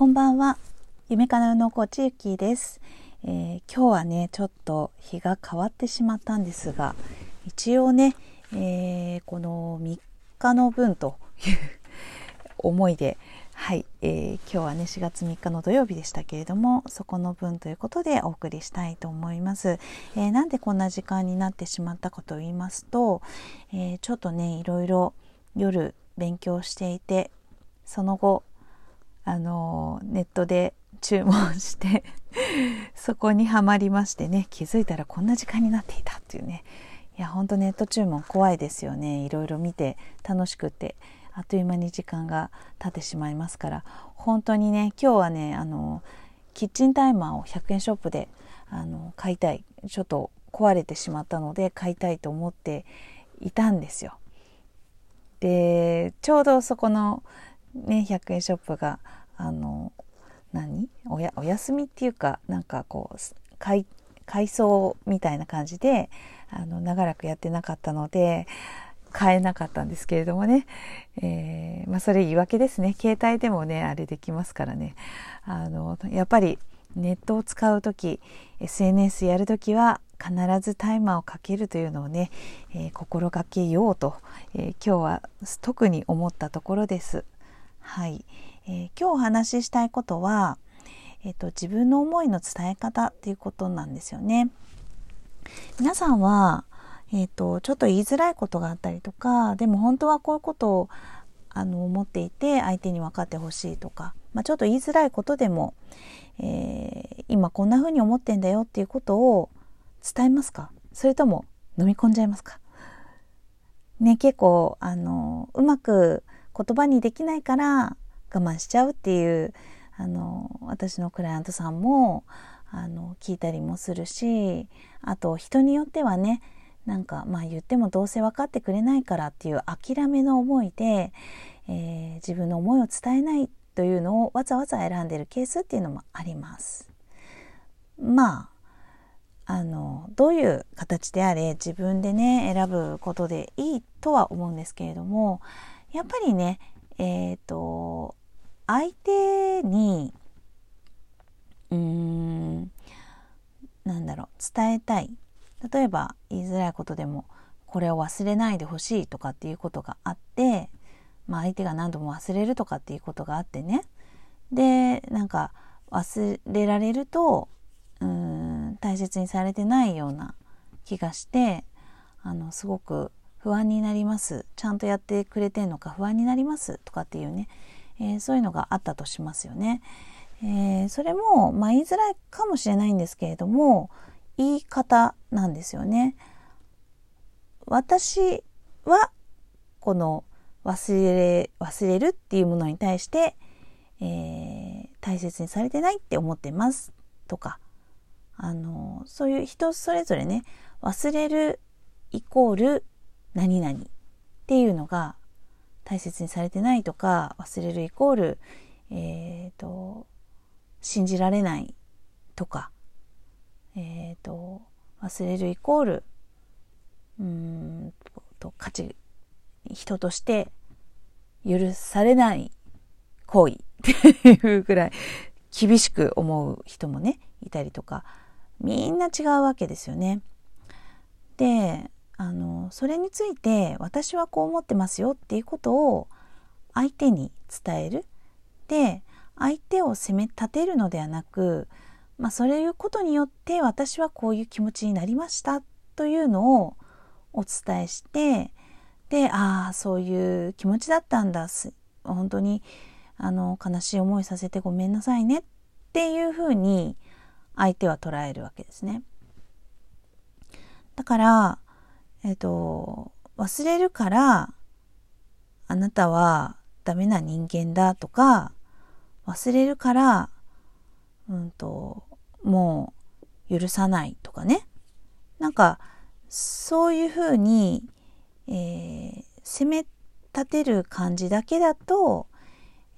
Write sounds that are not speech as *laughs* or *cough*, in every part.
こんばんは。夢かなうのコーチゆきです、えー、今日はねちょっと日が変わってしまったんですが一応ね、えー、この3日の分という思いではい、えー、今日はね4月3日の土曜日でしたけれどもそこの分ということでお送りしたいと思います、えー、なんでこんな時間になってしまったかと言いますと、えー、ちょっとねいろいろ夜勉強していてその後あのネットで注文して *laughs* そこにはまりましてね気づいたらこんな時間になっていたっていうね。いやほんとネット注文怖いですよね。いろいろ見て楽しくてあっという間に時間が経ってしまいますから。本当にね今日はねあのキッチンタイマーを100円ショップであの買いたい。ちょっと壊れてしまったので買いたいと思っていたんですよ。でちょうどそこの、ね、100円ショップがあの何？おやお休みっていうかなんかこう改装みたいな感じであの長らくやってなかったので買えなかったんですけれどもね、えー、まあ、それ言い訳ですね。携帯でもねあれできますからね。あのやっぱりネットを使う時 SNS やる時は必ずタイマーをかけるというのをね、えー、心がけようと、えー、今日は特に思ったところです。はい、えー、今日お話ししたいことは、えーと、自分の思いの伝え方っていうことなんですよね。皆さんはえーと、ちょっと言いづらいことがあったりとかでも本当はこういうことをあの思っていて相手に分かってほしいとか、まあ、ちょっと言いづらいことでも、えー、今こんな風に思ってんだよっていうことを伝えますか？それとも飲み込んじゃいますか？ね結構あのうまく言葉にできないから我慢しちゃうっていうあの私のクライアントさんもあの聞いたりもするしあと人によってはねなんかまあ言ってもどうせ分かってくれないからっていう諦めの思いで、えー、自分の思いを伝えないというのをわざわざ選んでるケースっていうのもあります。まああのどういう形であれ自分でね選ぶことでいいとは思うんですけれどもやっぱりねえっ、ー、と相手にうーんなんだろう伝えたい。例えば言いづらいことでもこれを忘れないでほしいとかっていうことがあって、まあ、相手が何度も忘れるとかっていうことがあってね。でなんか忘れられるとうん大切にされてないような気がしてあのすごく不安になります。ちゃんとやってくれてんのか不安になりますとかっていうね、えー、そういうのがあったとしますよね。えー、それも、まあ、言いづらいかもしれないんですけれども言い方なんですよね。私はこの忘れ忘れるっていうものに対して、えー、大切にされてないって思ってますとかあのそういう人それぞれね忘れるイコール何々っていうのが大切にされてないとか忘れるイコール、えーと信じられないとかえーと、忘れるイコールうんと価値人として許されない行為 *laughs* っていうぐらい厳しく思う人もねいたりとかみんな違うわけですよね。であのそれについて私はこう思ってますよっていうことを相手に伝える。で相手を責め立てるのではなくまあ、そういうことによって私はこういう気持ちになりましたというのをお伝えしてでああそういう気持ちだったんだ本当にあの悲しい思いさせてごめんなさいねっていうふうに相手は捉えるわけですね。だから、えっ、ー、と、忘れるからあなたはダメな人間だとか忘れるからうんともう許さないとかね。なんかそういうふうに、えー、責め立てる感じだけだと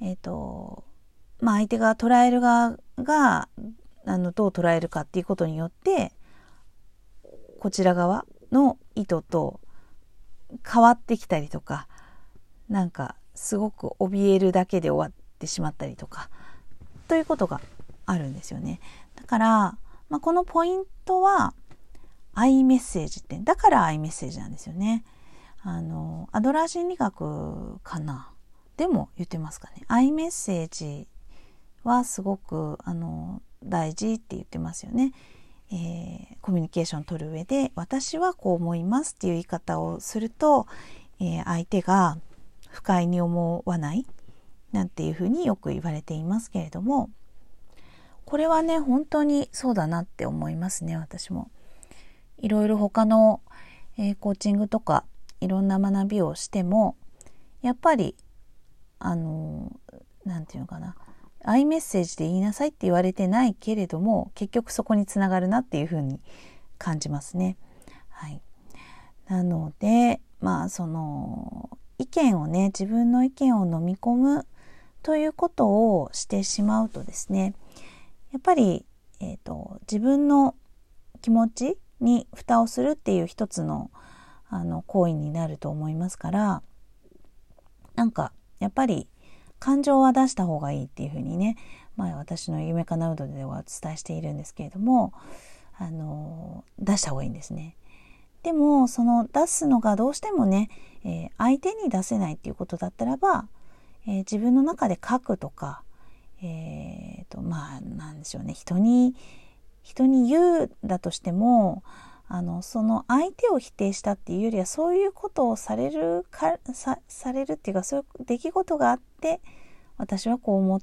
えっ、ー、とまあ相手が捉える側があのどう捉えるかっていうことによってこちら側の意図と変わってきたりとかなんかすごく怯えるだけで終わってしまったりとかということがあるんですよね。だから、まあ、このポイントは、アイメッセージって、だからアイメッセージなんですよね。あの、アドラー心理学かな？でも言ってますかね。アイメッセージはすごく、あの、大事って言ってますよね。えー、コミュニケーションを取る上で、私はこう思いますっていう言い方をすると、えー、相手が不快に思わないなんていうふうによく言われていますけれども、これはね、本当にそうだなって思いますね、私も。いろいろ他の、えー、コーチングとかいろんな学びをしても、やっぱり、あの、なんていうのかな、アイメッセージで言いなさいって言われてないけれども、結局そこにつながるなっていうふうに感じますね。はい。なので、まあ、その、意見をね、自分の意見を飲み込むということをしてしまうとですね、やっぱり、えっ、ー、と、自分の気持ちに蓋をするっていう一つのあの行為になると思いますからなんかやっぱり感情は出した方がいいっていうふうにね前私の夢かなうどではお伝えしているんですけれどもあの出した方がいいんですね。でもその出すのがどうしてもね、えー、相手に出せないっていうことだったらば、えー、自分の中で書くとか、えーと、まあなんでしょうね人に人に言うだとしてもあのその相手を否定したっていうよりはそういうことをされるかさされるっていうかそういう出来事があって私はこう思っ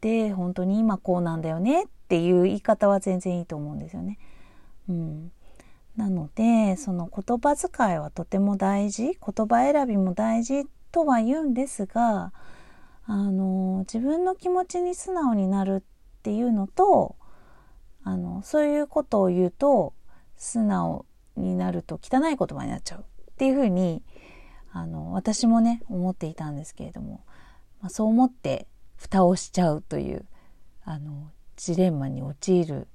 て本当に今こうなんだよねっていう言い方は全然いいと思うんですよね。うん、なのでその言葉遣いはとても大事言葉選びも大事とは言うんですがあの自分の気持ちに素直になるっていうのとあのそういうことを言うと素直になると汚い言葉になっちゃうっていうふうにあの私もね思っていたんですけれども、まあ、そう思って蓋をしちゃうというあのジレンマに陥る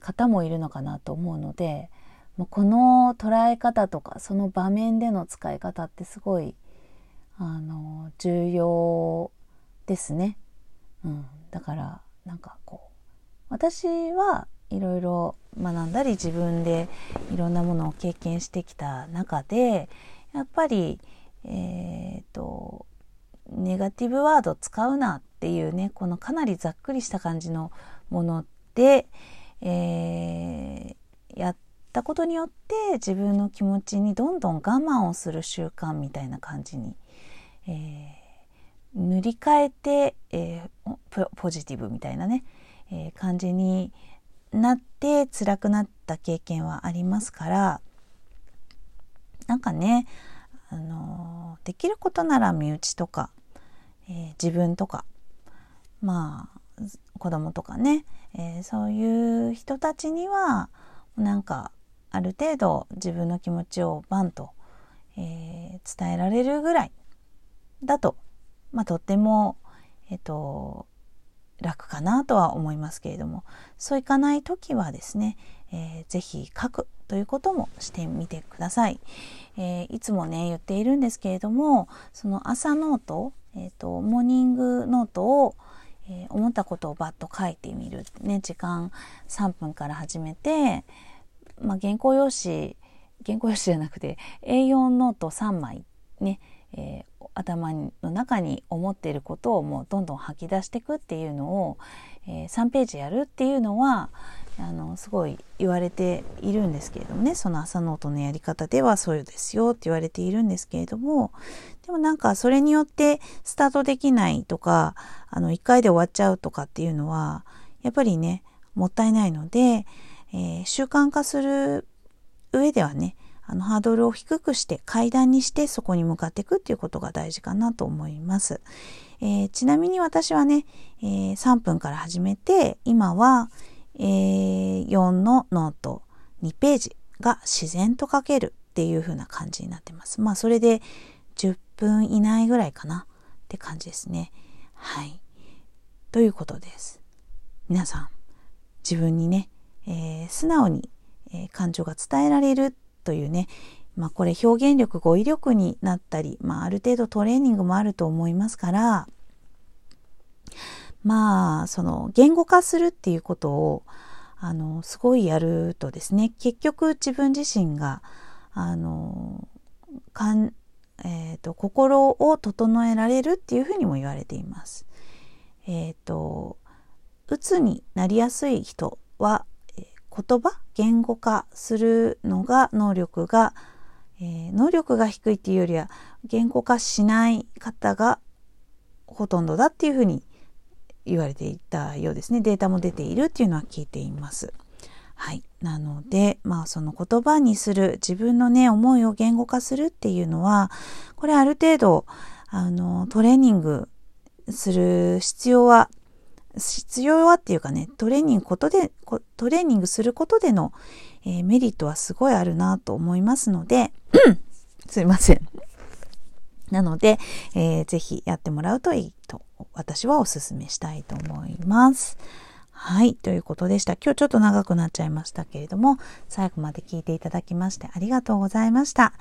方もいるのかなと思うので、まあ、この捉え方とかその場面での使い方ってすごいあの重要ですね。うん、だからなんかこう私はいろいろ学んだり自分でいろんなものを経験してきた中でやっぱりえ、ー、とネガティブワード使うなっていうねこのかなりざっくりした感じのもので、えー、やったことによって自分の気持ちにどんどん我慢をする習慣みたいな感じに、えー、塗り替えて、えー、ポジティブみたいなねえ、感じになって辛くなった経験はありますからなんかね、あの、できることなら身内とか、えー、自分とかまあ子供とかね、えー、そういう人たちにはなんかある程度自分の気持ちをバンと、えー、伝えられるぐらいだと、まあ、とっても、えっ、と楽かなとは思いますけれどもそういかない時はですね、えー、ぜひ書くということもしてみてください、えー、いつもね言っているんですけれどもその朝ノート、えーと、モーニングノートを、えー、思ったことをバッと書いてみる。ね時間3分から始めて、まあ、原稿用紙原稿用紙じゃなくて A4 ノート3枚ね、えー、頭の中に思っていることをもうどんどん吐き出していくっていうのを、えー、3ページやるっていうのはあのすごい言われているんですけれどもね。その朝ノートのやり方ではそうですよって言われているんですけれども。でもなんかそれによってスタートできないとかあの1回で終わっちゃうとかっていうのはやっぱりねもったいないので、えー、習慣化する上ではねあの、ハードルを低くして階段にしてそこに向かっていくっていうことが大事かなと思います。えー、ちなみに私はね、えー、3分から始めて、今は、えー、4のノート2ページが自然と書けるっていう風な感じになってます。まあ、それで10分以内ぐらいかなって感じですね。はい。ということです。皆さん、自分にね、えー、素直に、え、感情が伝えられるというね、まあ、これ表現力語彙力になったり、まあ、ある程度トレーニングもあると思いますからまあその言語化するっていうことをあのすごいやるとですね結局自分自身があのかん、えーと、心を整えられるっていうふうにも言われています。えっ、ー、と鬱になりやすい人は、言葉言語化するのが能力が、えー、能力が低いっていうよりは言語化しない方がほとんどだっていうふうに言われていたようですねデータも出ているっていうのは聞いています。はい、なのでまあその言葉にする自分のね思いを言語化するっていうのはこれある程度あのトレーニングする必要は必要はっていうかねトレーニングことでトレーニングすることでの、えー、メリットはすごいあるなと思いますので *clears throat* すいませんなので、えー、ぜひやってもらうといいと私はお勧めしたいと思います。はい。ということでした。今日ちょっと長くなっちゃいましたけれども、最後まで聞いていただきましてありがとうございました。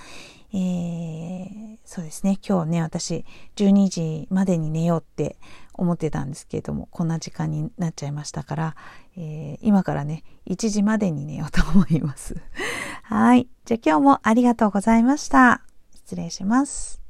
えー、そうですね。今日ね、私、12時までに寝ようって思ってたんですけれども、こんな時間になっちゃいましたから、えー、今からね、1時までに寝ようと思います。はい。じゃあ今日もありがとうございました。失礼します。